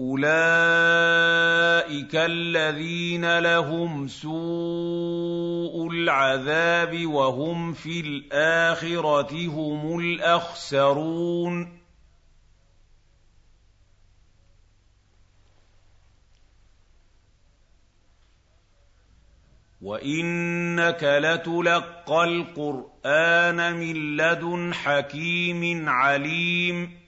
اولئك الذين لهم سوء العذاب وهم في الاخره هم الاخسرون وانك لتلقى القران من لدن حكيم عليم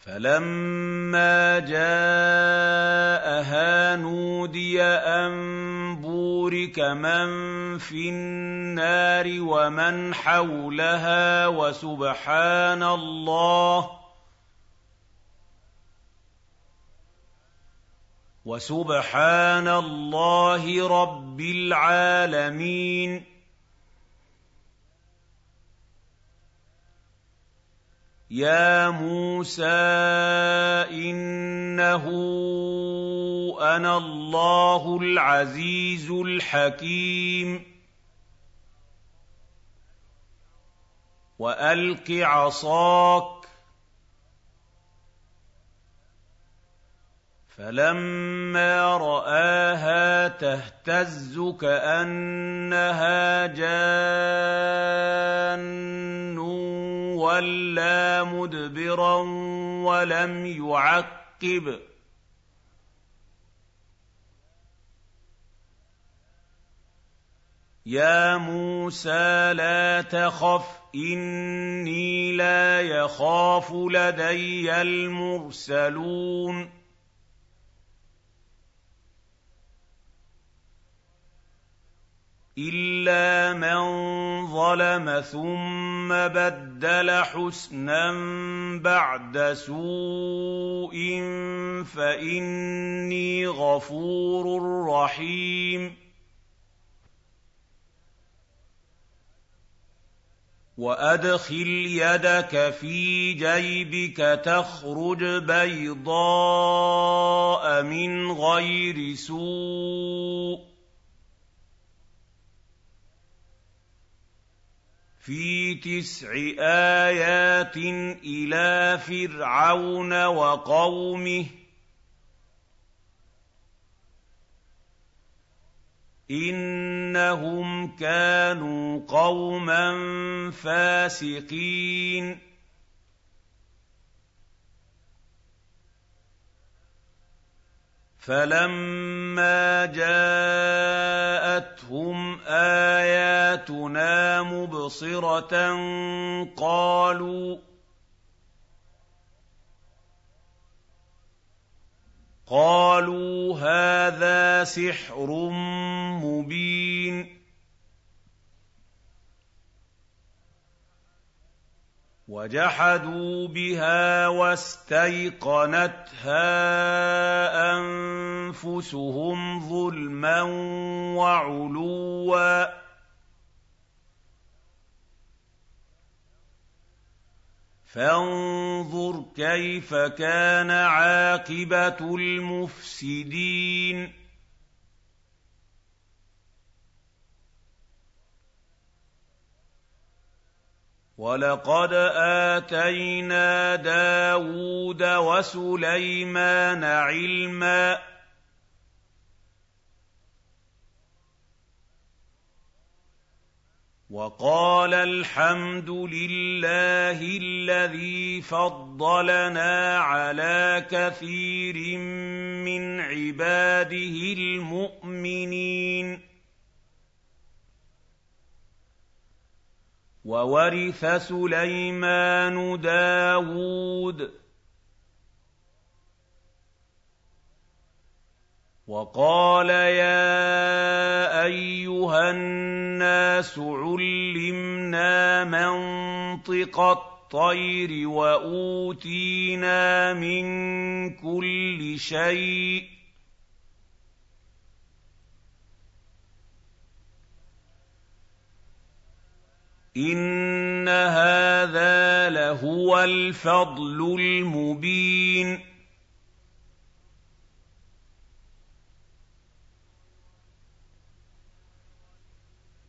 فلما جاءها نودي ان بورك من في النار ومن حولها وسبحان الله وسبحان الله رب العالمين يا موسى انه أنا الله العزيز الحكيم والق عصاك فلما راها تهتز كانها جان وَلَّىٰ مُدْبِرًا وَلَمْ يُعَقِّبْ. يَا مُوسَىٰ لَا تَخَفْ إِنِّي لَا يَخَافُ لَدَيَّ الْمُرْسَلُونَ. إِلَّا مَن ظَلَمَ ثُمَّ بَدَّلَ حُسْنًا بَعْدَ سُوءٍ فَإِنِّي غَفُورٌ رَّحِيمٌ وَأَدْخِلْ يَدَكَ فِي جَيْبِكَ تَخْرُجْ بَيْضَاءَ مِنْ غَيْرِ سُوءٍ في تسع آيات إلى فرعون وقومه إنهم كانوا قوما فاسقين. فَلَمَّا جَاءَتْهُمْ آيَاتُنَا مُبْصِرَةً قَالُوا هَٰذَا سِحْرٌ مُّبِينٌ وَجَحَدُوا بِهَا وَاسْتَيْقَنَتْهَا أَنفُسُهُمْ ظلما وعلوا. فانظر كيف كان عاقبة المفسدين. وَلَقَدْ آتَيْنَا دَاوُودَ وَسُلَيْمَانَ عِلْمًا ۖ وَقَالَ الْحَمْدُ لِلَّهِ الَّذِي فَضَّلَنَا عَلَىٰ كَثِيرٍ مِّنْ عِبَادِهِ الْمُؤْمِنِينَ وَوَرِثَ سُلَيْمَانُ دَاوُودَ وَقَالَ يَا أَيُّهَا النَّاسُ عُلِّمْنَا مَنطِقَ الطَّيْرِ وَأُوتِينَا مِن كُلِّ شَيْءٍ ۖ إِنَّ هَٰذَا لَهُوَ الْفَضْلُ الْمُبِينُ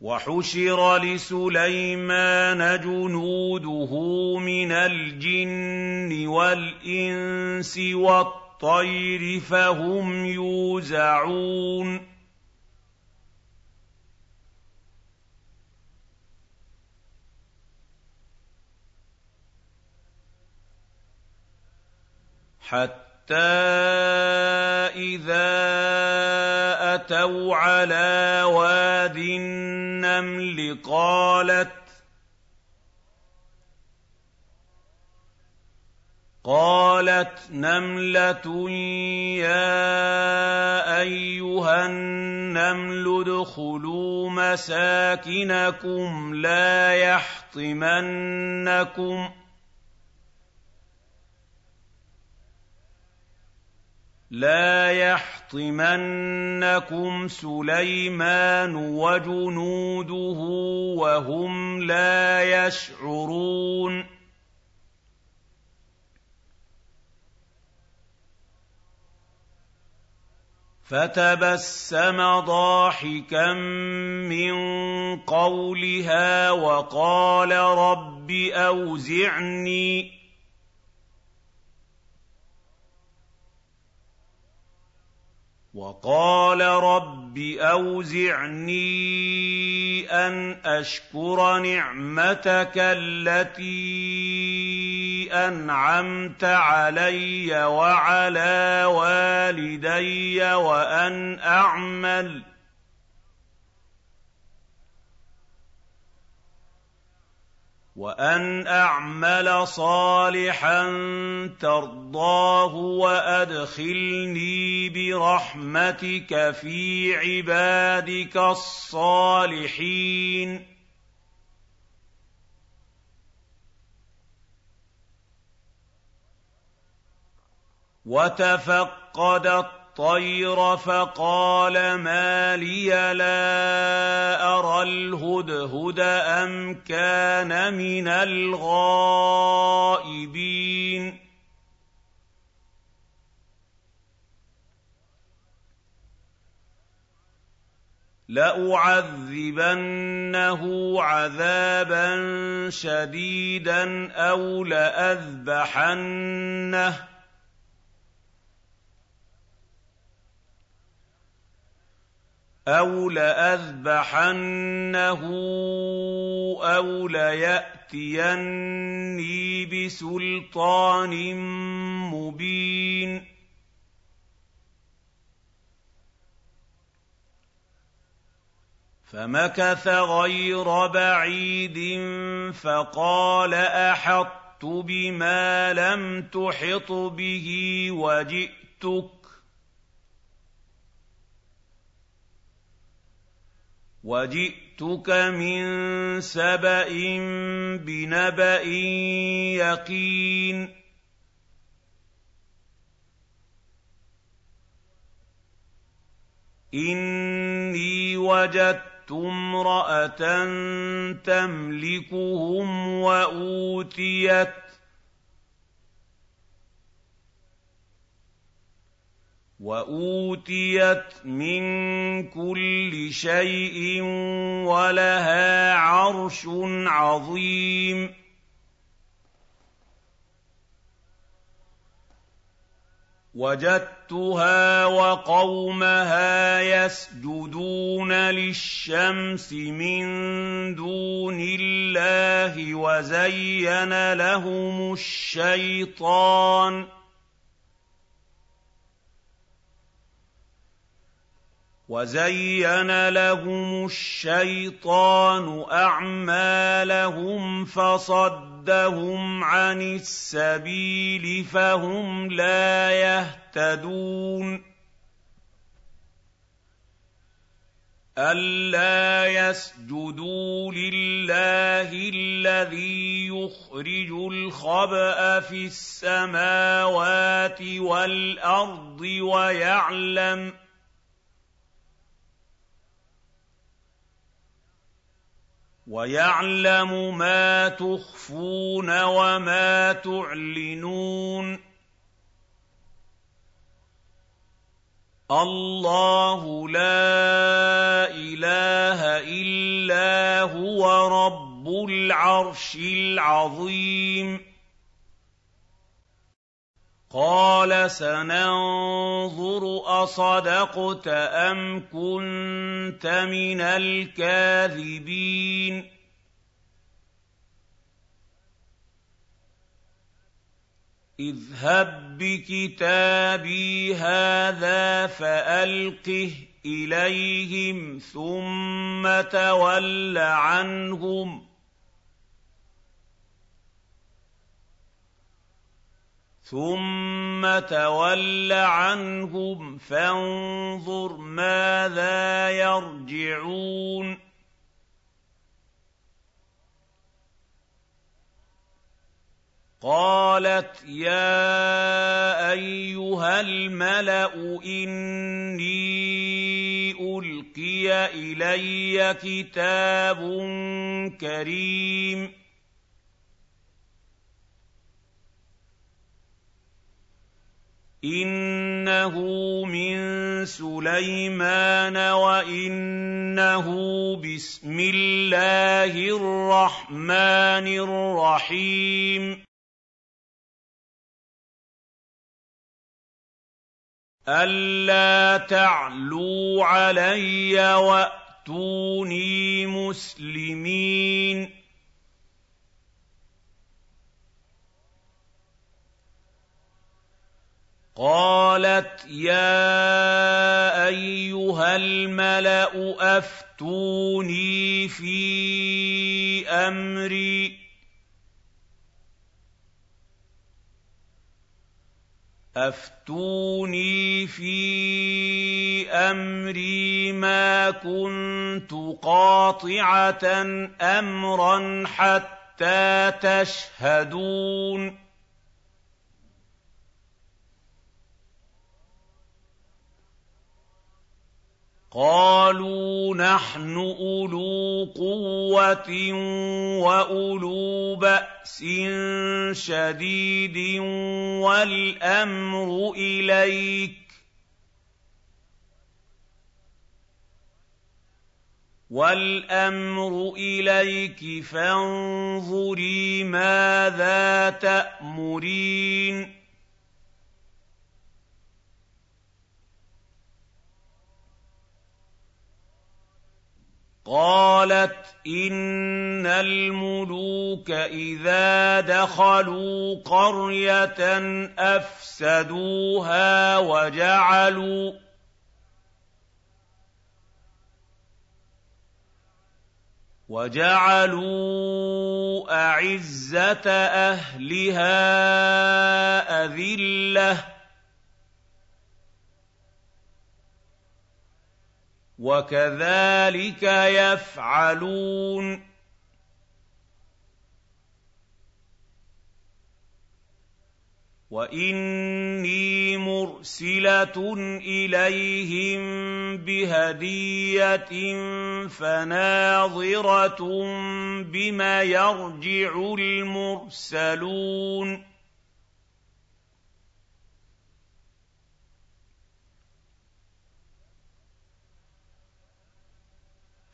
وَحُشِرَ لِسُلَيْمَانَ جُنُودُهُ مِنَ الْجِنِّ وَالْإِنسِ وَالطَّيْرِ فَهُمْ يُوزَعُونَ حَتَّىٰ إِذَا أَتَوْا عَلَىٰ وَادِ النَّمْلِ قَالَتْ قالت نملة يا أيها النمل ادخلوا مساكنكم لا يحطمنكم ۖ لَا يَحْطِمَنَّكُمْ سُلَيْمَانُ وَجُنُودُهُ وَهُمْ لَا يَشْعُرُونَ. فَتَبَسَّمَ ضَاحِكًا مِّن قَوْلِهَا وَقَالَ رَبِّ أَوْزِعْنِي. وَقَالَ رَبِّ أَوْزِعْنِي أَنْ أَشْكُرَ نِعْمَتَكَ الَّتِي أَنْعَمْتَ عَلَيَّ وَعَلَىٰ وَالِدَيَّ وَأَنْ أَعْمَلَ وَأَنْ أَعْمَلَ صَالِحًا تَرْضَاهُ وَأَدْخِلْنِي بِرَحْمَتِكَ فِي عِبَادِكَ الصَّالِحِينَ. وَتَفَقَّدَ الطَّيْرَ فَقَالَ مَا لِيَ لَا أَرَى الْهُدْهُدَ أَمْ كَانَ مِنَ الْغَائِبِينَ. لَأُعَذِّبَنَّهُ عَذَابًا شَدِيدًا أَوْ لَأَذْبَحَنَّهُ أَوْ لَأَذْبَحَنَّهُ أَوْ لَيَأْتِيَنِّي بِسُلْطَانٍ مُّبِينٍ فَمَكَثَ غَيْرَ بَعِيدٍ فَقَالَ أَحَطتُ بِمَا لَمْ تُحِطْ بِهِ وَجِئْتُكَ وَجِئْتُكَ مِن سَبَإٍ بِنَبَإٍ يَقِينٍ إِنِّي وَجَدتُّ امْرَأَةً تَمْلِكُهُمْ وَأُوتِيَتْ وَأُوتِيَتْ مِن كُلِّ شَيْءٍ وَلَهَا عَرْشٌ عَظِيمٌ وَجَدتُّهَا وَقَوْمَهَا يَسْجُدُونَ لِلشَّمْسِ مِن دُونِ اللَّهِ وَزَيَّنَ لَهُمُ الشَّيْطَانُ وَزَيَّنَ لَهُمُ الشَّيْطَانُ أَعْمَالَهُمْ فَصَدَّهُمْ عَنِ السَّبِيلِ فَهُمْ لَا يَهْتَدُونَ أَلَّا يَسْجُدُوا لِلَّهِ الَّذِي يُخْرِجُ الْخَبْءَ فِي السَّمَاوَاتِ وَالْأَرْضِ وَيَعْلَمُ ۚ وَيَعْلَمُ مَا تُخْفُونَ وَمَا تُعْلِنُونَ. اللَّهُ لَا إِلَٰهَ إِلَّا هُوَ رَبُّ الْعَرْشِ الْعَظِيمِ. قَالَ سَنَنظُرُ أَصَدَقْتَ أَمْ كُنتَ مِنَ الْكَاذِبِينَ اذْهَب بِّكِتَابِي هَٰذَا فَأَلْقِهْ إِلَيْهِمْ ثُمَّ تَوَلَّ عَنْهُمْ ثُمَّ تَوَلَّ عَنْهُمْ فَانظُرْ مَاذَا يَرْجِعُونَ قَالَتْ يَا أَيُّهَا الْمَلَأُ إِنِّي أُلْقِيَ إِلَيَّ كِتَابٌ كَرِيمٌ إِنَّهُ مِن سُلَيْمَانَ وَإِنَّهُ بِسْمِ اللَّهِ الرَّحْمَٰنِ الرَّحِيمِ أَلَّا تَعْلُوا عَلَيَّ وَأْتُونِي مُسْلِمِينَ قَالَتْ يَا أَيُّهَا الْمَلَأُ أَفْتُونِي فِي أَمْرِي. أَفْتُونِي فِي أَمْرِي مَا كُنتُ قَاطِعَةً أَمْرًا حَتَّىٰ تَشْهَدُونِ. قَالُوا نَحْنُ أُولُو قُوَّةٍ وَأُولُو بَأْسٍ شَدِيدٍ وَالْأَمْرُ إِلَيْكِ وَالْأَمْرُ إِلَيْكِ فَانظُرِي مَاذَا تَأْمُرِينَ قَالَتْ إِنَّ الْمُلُوكَ إِذَا دَخَلُوا قَرْيَةً أَفْسَدُوهَا وَجَعَلُوا وَجَعَلُوا أَعِزَّةَ أَهْلِهَا أَذِلَّةً وَكَذَٰلِكَ يَفْعَلُونَ. وإني مرسلة إليهم بهدية فناظرة بما يرجع المرسلون.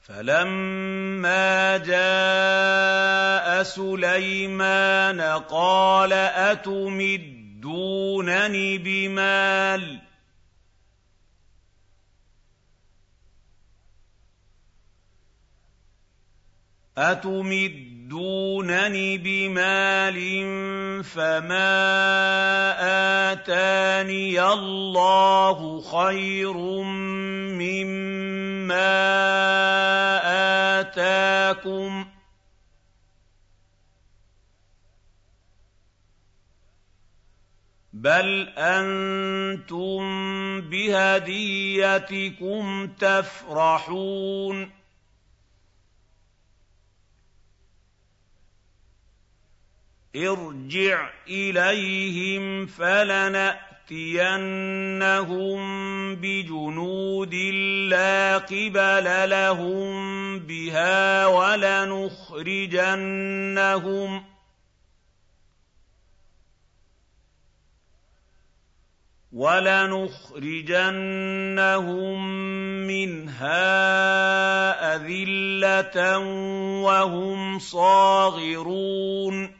فَلَمَّا جَاءَ سُلَيْمَانَ قَالَ أَتُمِدُّونَنِ بِمَالٍ أَتُمِدُّونَنِ بِمَالٍ فَمَا آتَانِيَ اللَّهُ خَيْرٌ مِّمَّا آتَاكُم ۖ بَلْ أَنتُم بِهَدِيَّتِكُمْ تَفْرَحُونَ ارْجِعْ إِلَيْهِمْ فَلَنَأْتِيَنَّهُم بِجُنُودٍ لَّا قِبَلَ لَهُم بِهَا وَلَنُخْرِجَنَّهُم وَلَنُخْرِجَنَّهُم مِّنْهَا أَذِلَّةً وَهُمْ صَاغِرُونَ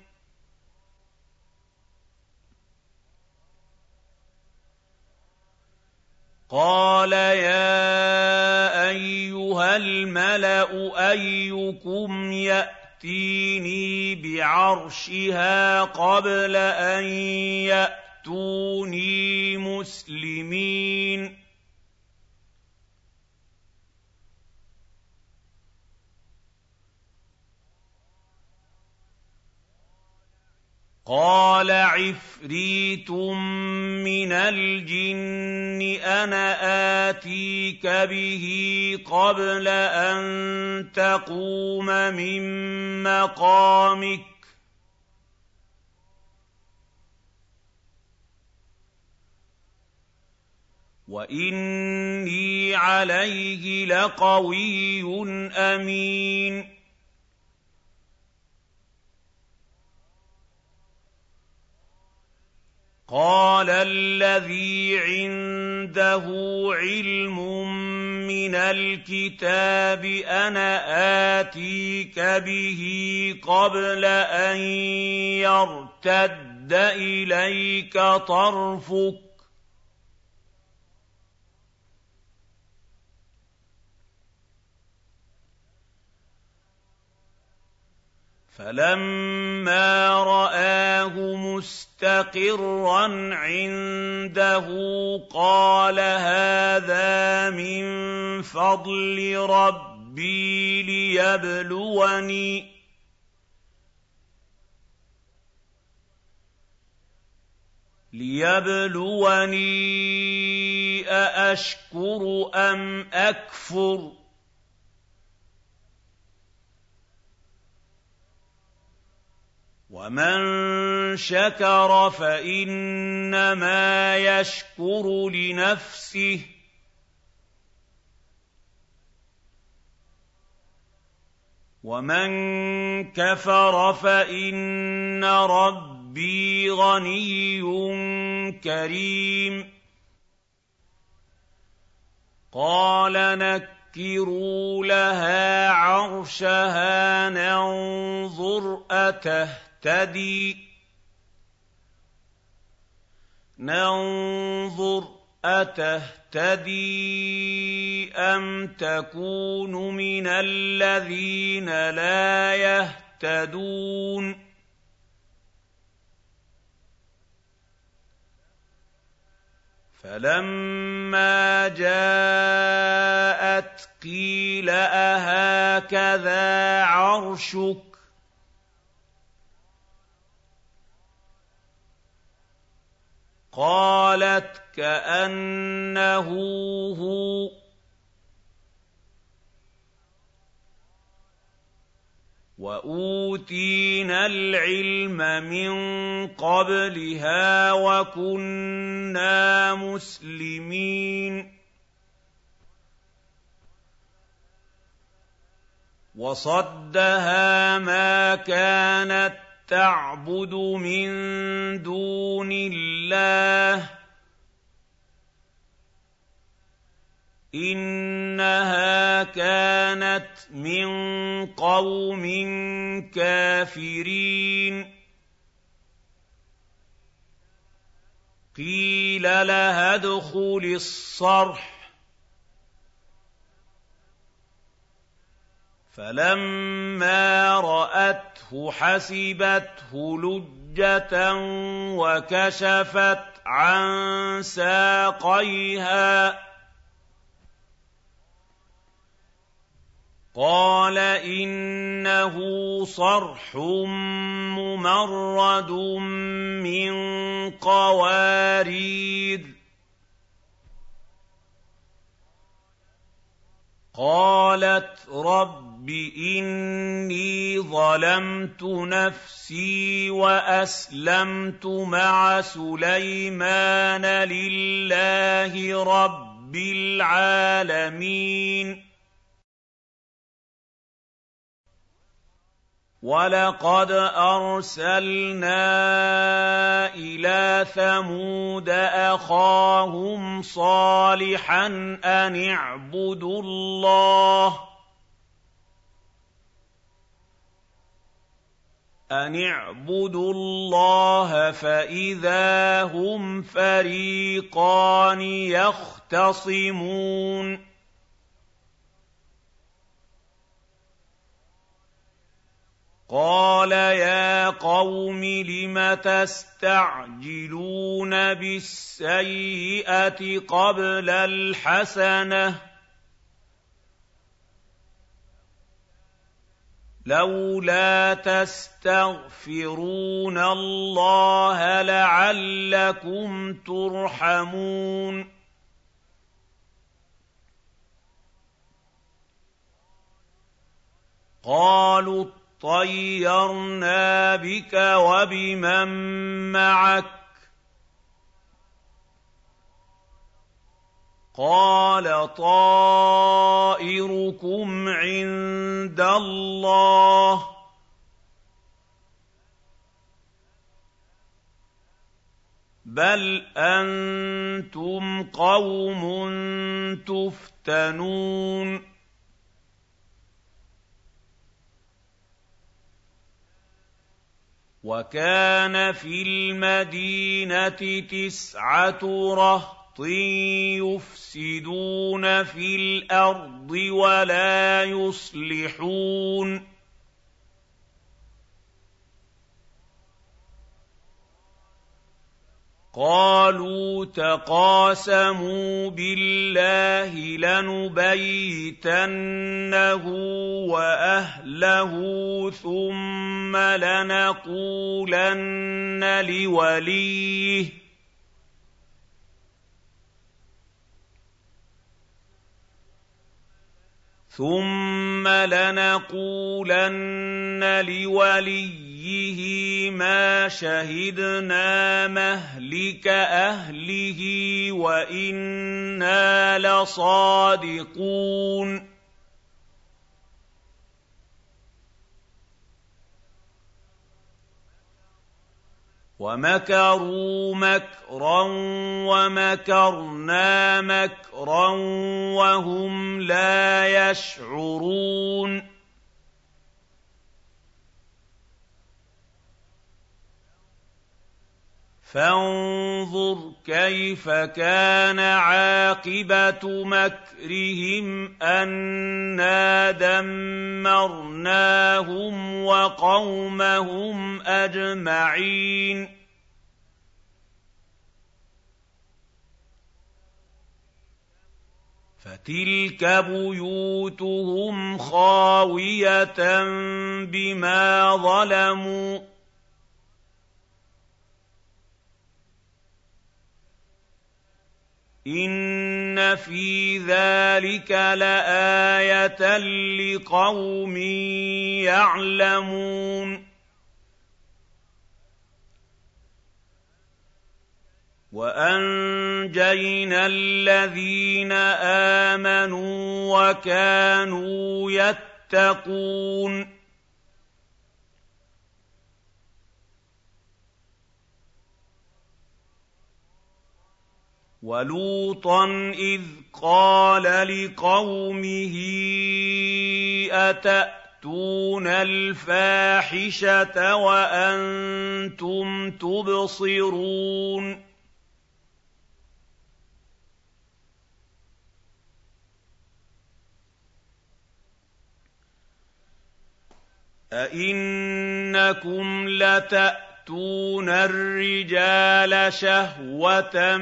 قَالَ يَا أَيُّهَا الْمَلَأُ أَيُّكُمْ يَأْتِينِي بِعَرْشِهَا قَبْلَ أَن يَأْتُونِي مُسْلِمِينَ قَالَ عِفْرِيتٌ مِّنَ الْجِنِّ أَنَا آتِيكَ بِهِ قَبْلَ أَن تَقُومَ مِن مَّقَامِكَ ۖ. وَإِنِّي عَلَيْهِ لَقَوِيٌّ أَمِينٌ. قَالَ الَّذِي عِندَهُ عِلْمٌ مِّنَ الْكِتَابِ أَنَا آتِيكَ بِهِ قَبْلَ أَن يَرْتَدَّ إِلَيْكَ طَرْفُكَ فَلَمَّا رَآهُ مُسْتَقِرًّا عِندَهُ قَالَ هَٰذَا مِن فَضْلِ رَبِّي لِيَبْلُوَنِي لِيَبْلُوَنِي أَأَشْكُرُ أَمْ أَكْفُرُ وَمَن شَكَرَ فَإِنَّمَا يَشْكُرُ لِنَفْسِهِ ۖ وَمَن كَفَرَ فَإِنَّ رَبِّي غَنِيٌّ كَرِيمٌ قَالَ نَكِّرُوا لَهَا عَرْشَهَا نَنظُرْ أَتَهْتَدِي تهتدي ننظر أتهتدي أم تكون من الذين لا يهتدون؟ فلما جاءت قيل أهكذا عرشك؟ قَالَتْ كَأَنَّهُ هُوَ. وَأُوتِينَا الْعِلْمَ مِن قَبْلِهَا وَكُنَّا مُسْلِمِينَ. وَصَدَّهَا مَا كَانَت تَّعْبُدُ مِن دُونِ اللَّهِ. إِنَّهَا كَانَتْ مِن قَوْمٍ كَافِرِينَ. قِيلَ لَهَا ادْخُلِي الصَّرْحَ. فَلَمَّا رَأَتْهُ حَسِبَتْهُ لُجَّةً وَكَشَفَتْ عَن سَاقَيْهَا. قَالَ إِنَّهُ صَرْحٌ مُّمَرَّدٌ مِّن قَوَارِيرَ. قَالَتْ رَبِّ إِنِّي ظَلَمْتُ نَفْسِي وَأَسْلَمْتُ مَعَ سُلَيْمَانَ لِلَّهِ رَبِّ الْعَالَمِينَ وَلَقَدْ أَرْسَلْنَا إِلَىٰ ثَمُودَ أَخَاهُمْ صَالِحًا أَنِ اعْبُدُوا اللَّهَ أَنِ اعْبُدُوا اللَّهَ فَإِذَا هُمْ فَرِيقَانِ يَخْتَصِمُونَ قَالَ يَا قَوْمِ لِمَ تَسْتَعْجِلُونَ بِالسَّيِّئَةِ قَبْلَ الْحَسَنَةِ ۖ لَوْلَا تَسْتَغْفِرُونَ اللَّهَ لَعَلَّكُمْ تُرْحَمُونَ. قَالُوا طَيَّرْنَا بِكَ وَبِمَن مَّعَكَ ۚ قَالَ طَائِرُكُمْ عِندَ اللَّهِ ۖ بَلْ أَنتُمْ قَوْمٌ تُفْتَنُونَ وَكَانَ فِي الْمَدِينَةِ تِسْعَةُ رَهْطٍ يُفْسِدُونَ فِي الْأَرْضِ وَلَا يُصْلِحُونَ. قَالُوا تَقَاسَمُوا بِاللَّهِ لَنُبَيِّتَنَّهُ وَأَهْلَهُ ثُمَّ لَنَقُولَنَّ لِوَلِيِّهِ. ثُمَّ لَنَقُولَنَّ لِوَلِيِّهِ مَا شَهِدْنَا مَهْلِكَ أَهْلِهِ وَإِنَّا لَصَادِقُونَ وَمَكَرُوا مَكْرًا وَمَكَرْنَا مَكْرًا وَهُمْ لَا يَشْعُرُونَ فانظُرْ كَيْفَ كَانَ عَاقِبَةُ مَكْرِهِمْ أَنَّا دَمَّرْنَاهُمْ وَقَوْمَهُمْ أَجْمَعِينَ. فَتِلْكَ بُيُوتُهُمْ خَاوِيَةً بِمَا ظَلَمُوا إِنَّ فِي ذَٰلِكَ لَآيَةً لِّقَوْمٍ يَعْلَمُونَ وَأَنجَيْنَا الَّذِينَ آمَنُوا وَكَانُوا يَتَّقُونَ وَلُوطًا إِذْ قَالَ لِقَوْمِهِ أَتَأْتُونَ الْفَاحِشَةَ وَأَنتُمْ تُبْصِرُونَ أَئِنَّكُمْ لَتَأْتُونَ تَأْتُونَ الرِّجَالَ شَهْوَةً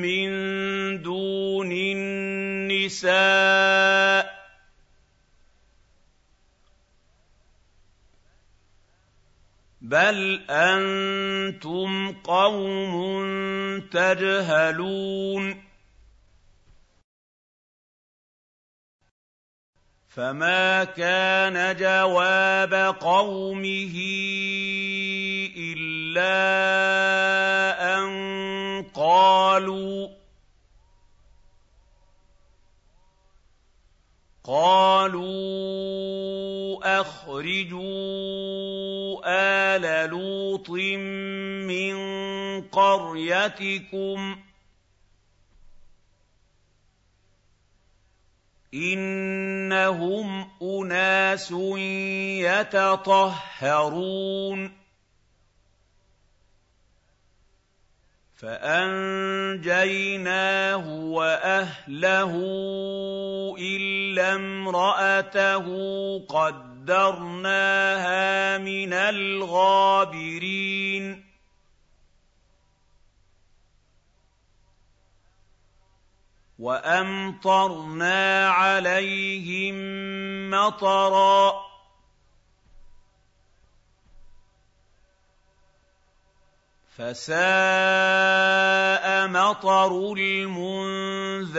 مِّن دُونِ النِّسَاءِ بَلْ أَنتُمْ قَوْمٌ تَجْهَلُونَ فَمَا كَانَ جَوَابَ قَوْمِهِ إِلَّا أَن قَالُوا قَالُوا أَخْرِجُوا آلَ لُوطٍ مِّن قَرْيَتِكُمْ ۖ إِنَّهُمْ أُنَاسٌ يَتَطَهَّرُونَ فَأَنجَيْنَاهُ وَأَهْلَهُ إِلَّا امْرَأَتَهُ قَدَّرْنَاهَا مِنَ الْغَابِرِينَ وَأَمْطَرْنَا عَلَيْهِم مَّطَرًا ۖ فَسَاءَ مَطَرُ الْمُنذَرِينَ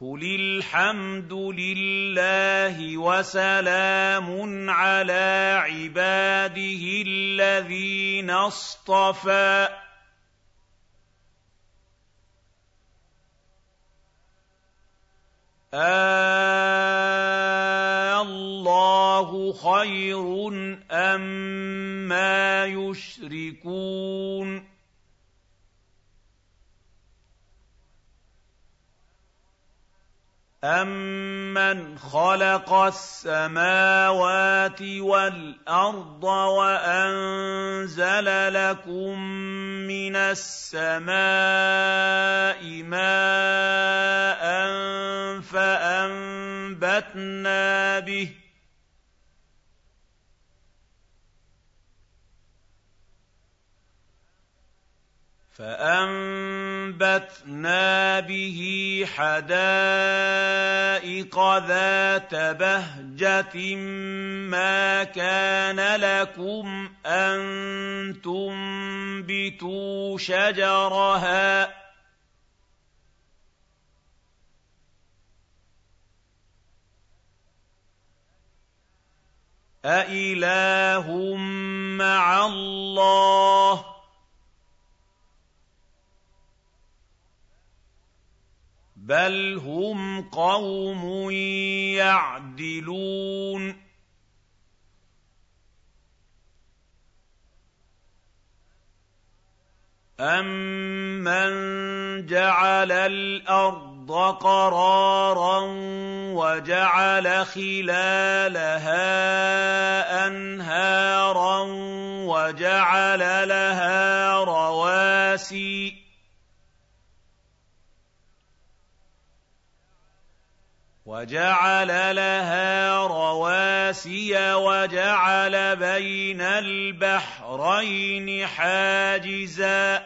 قُلِ الْحَمْدُ لِلَّهِ وَسَلَامٌ عَلَىٰ عِبَادِهِ الَّذِينَ اصْطَفَىٰ آللَّهُ خَيْرٌ أَمَّا يُشْرِكُونَ أَمَّنْ خَلَقَ السَّمَاوَاتِ وَالْأَرْضَ وَأَنزَلَ لَكُم مِّنَ السَّمَاءِ مَاءً فَأَنبَتْنَا بِهِ فَأَنبَتْنَا بِهِ حَدَائِقَ ذَاتَ بَهْجَةٍ مَّا كَانَ لَكُمْ أَن تُنبِتُوا شَجَرَهَا ۗ أَإِلَٰهٌ مَّعَ اللَّهِ ۚ بَلْ هُمْ قَوْمٌ يَعْدِلُونَ أَمَّن جَعَلَ الْأَرْضَ قَرَارًا وَجَعَلَ خِلَالَهَا أَنْهَارًا وَجَعَلَ لَهَا رَوَاسِيَ وَجَعَلَ لَهَا رَوَاسِيَ وَجَعَلَ بَيْنَ الْبَحْرَيْنِ حَاجِزًا ۗ.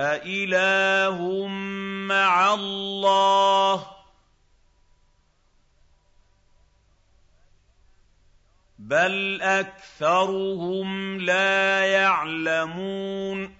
أَإِلَٰهٌ مَّعَ اللَّهِ ۚ. بل أكثرهم لا يعلمون.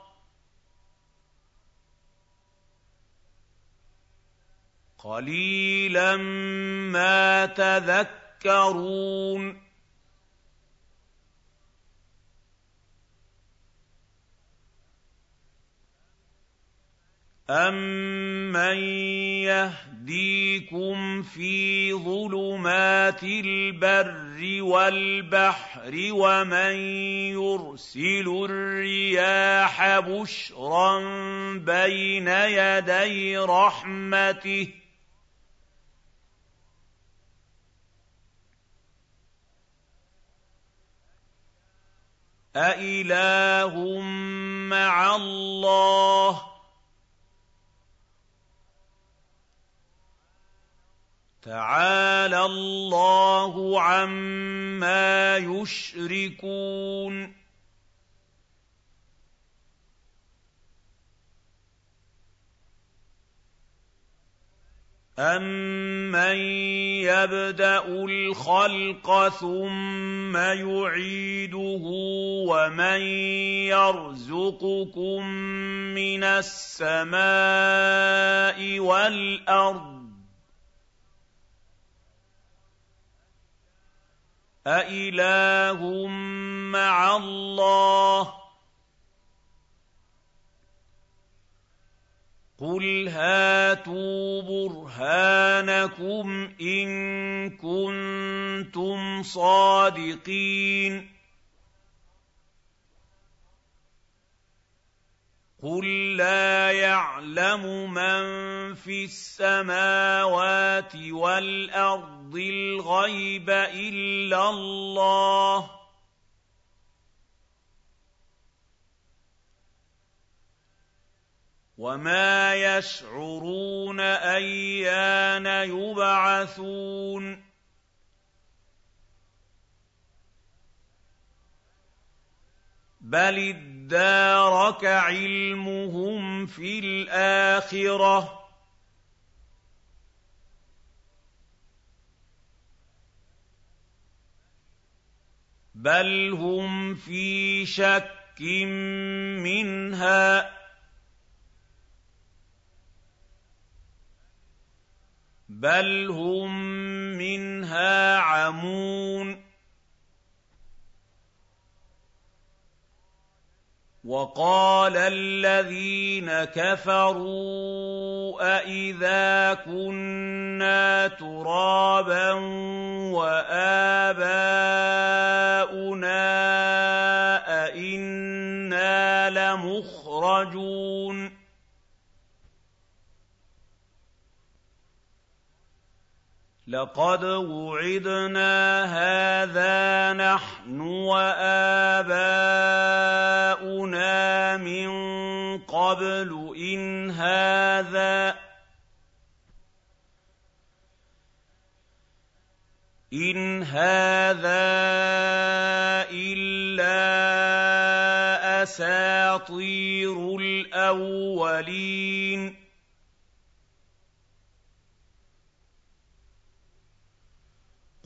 قليلا ما تذكرون. امن يهديكم في ظلمات البر والبحر ومن يرسل الرياح بشرا بين يدي رحمته أإله مع الله تعالى الله عما يشركون امن يبدا الخلق ثم يعيده ومن يرزقكم من السماء والارض أإله مع الله قل هاتوا برهانكم إن كنتم صادقين قل لا يعلم من في السماوات والارض الغيب الا الله وما يشعرون ايان يبعثون بل ادارك علمهم في الاخره بل هم في شك منها بل هم منها عمون وقال الذين كفروا أإذا كنا ترابا وآباؤنا أئنا لمخرجون لقد وعدنا هذا نحن وآباؤنا من قبل إن هذا إن هذا إلا أساطير الأولين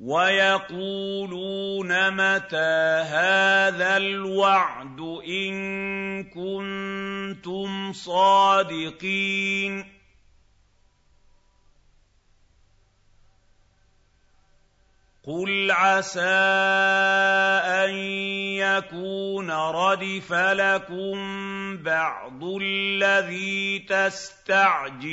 وَيَقُولُونَ مَتَىٰ هَٰذَا الْوَعْدُ إِن كُنتُمْ صَادِقِينَ؟ قُلْ عَسَىٰ أَن يَكُونَ رَدِفَ لَكُم بَعْضُ الَّذِي تَسْتَعْجِلُونَ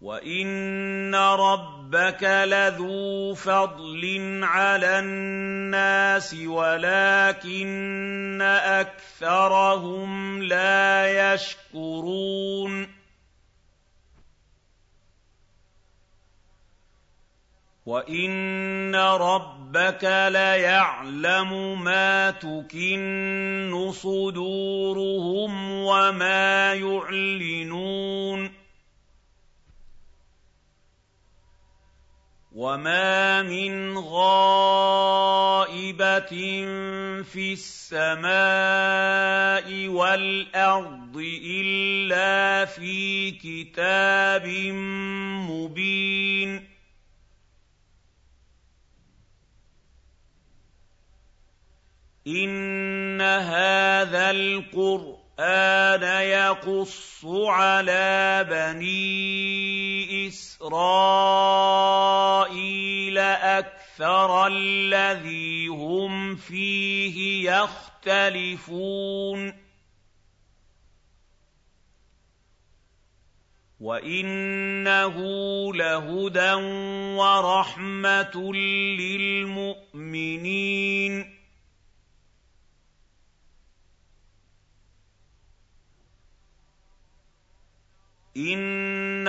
وَإِنَّ رَبَّكَ لَذُو فَضْلٍ عَلَى النَّاسِ وَلَٰكِنَّ أَكْثَرَهُمْ لَا يَشْكُرُونَ وَإِنَّ رَبَّكَ لَيَعْلَمُ مَا تُكِنُّ صُدُورُهُمْ وَمَا يُعْلِنُونَ وَمَا مِنْ غَائِبَةٍ فِي السَّمَاءِ وَالْأَرْضِ إِلَّا فِي كِتَابٍ مُّبِينٍ إِنَّ هَٰذَا الْقُرْآنَ يَقُصُّ عَلَىٰ بَنِي إِسْرَائِيلَ أَكْثَرَ الَّذِي هُمْ فِيهِ يَخْتَلِفُونَ وَإِنَّهُ لَهُدًى وَرَحْمَةٌ لِّلْمُؤْمِنِينَ إِنَّ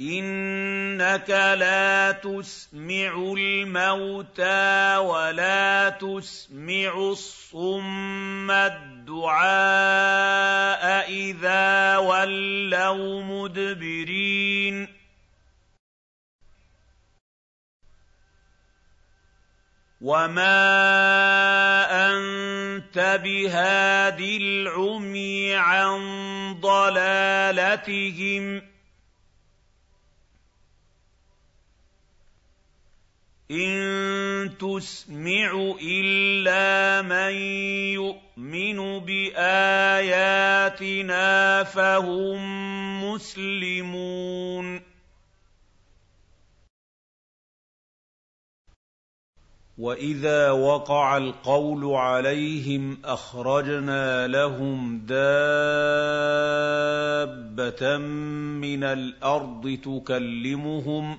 إِنَّكَ لَا تُسْمِعُ الْمَوْتَىٰ وَلَا تُسْمِعُ الصُّمَّ الدُّعَاءَ إِذَا وَلَّوْا مُدْبِرِينَ وَمَا أَنتَ بِهَادِ الْعُمْيِ عَن ضَلَالَتِهِمْ ۖ إِن تُسْمِعُ إِلَّا مَن يُؤْمِنُ بِآيَاتِنَا فَهُم مُّسْلِمُونَ. وَإِذَا وَقَعَ الْقَوْلُ عَلَيْهِمْ أَخْرَجْنَا لَهُمْ دَابَّةً مِّنَ الْأَرْضِ تُكَلِّمُهُمْ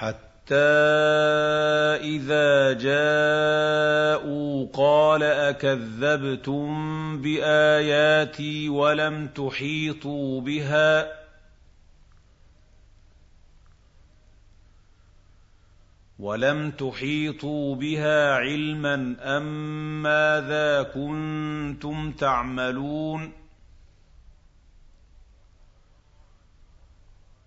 حَتَّىٰ إِذَا جَاءُوا قَالَ أَكَذَّبْتُم بِآيَاتِي وَلَمْ تُحِيطُوا بِهَا ۖ وَلَمْ تُحِيطُوا بِهَا عِلْمًا أَم مَّاذَا كُنتُمْ تَعْمَلُونَ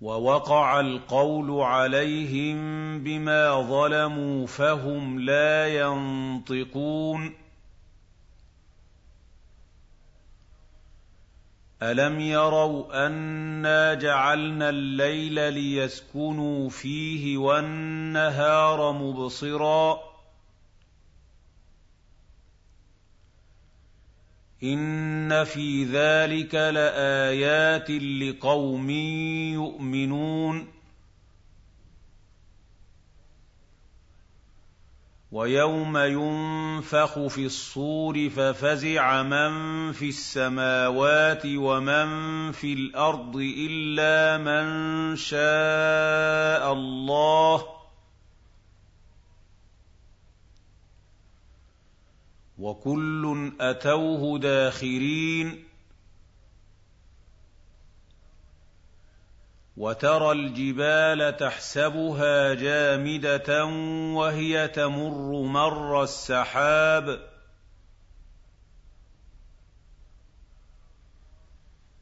وَوَقَعَ الْقَوْلُ عَلَيْهِم بِمَا ظَلَمُوا فَهُمْ لَا يَنطِقُونَ. ألم يروا أنا جعلنا الليل ليسكنوا فيه والنهار مبصرا ان في ذلك لايات لقوم يؤمنون ويوم ينفخ في الصور ففزع من في السماوات ومن في الأرض الا من شاء الله وكل أتوه داخرين وترى الجبال تحسبها جامدة وهي تمر مر السحاب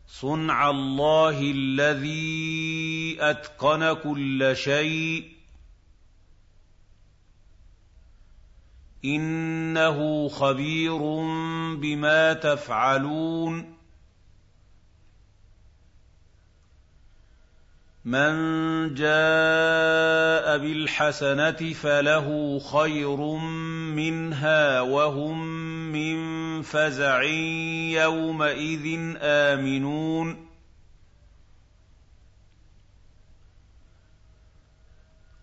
صنع الله الذي أتقن كل شيء إنه خبير بما تفعلون. من جاء بالحسنة فله خير منها وهم من فزع يومئذ آمنون.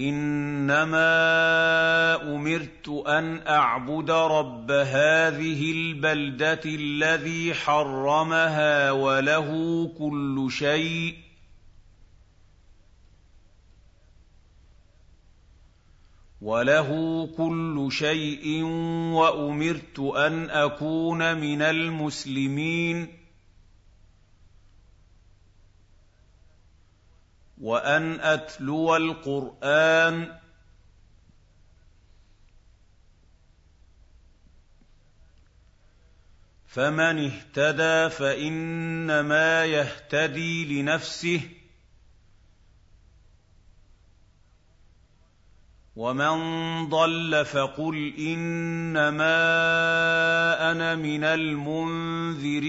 إنما أمرت أن أعبد رب هذه البلدة الذي حرمها وله كل شيء. وله كل شيء وأمرت أن أكون من المسلمين. وأن أتلو القرآن فمن اهتدى فإنما يهتدي لنفسه ومن ضل فقل إنما أنا من المنذرين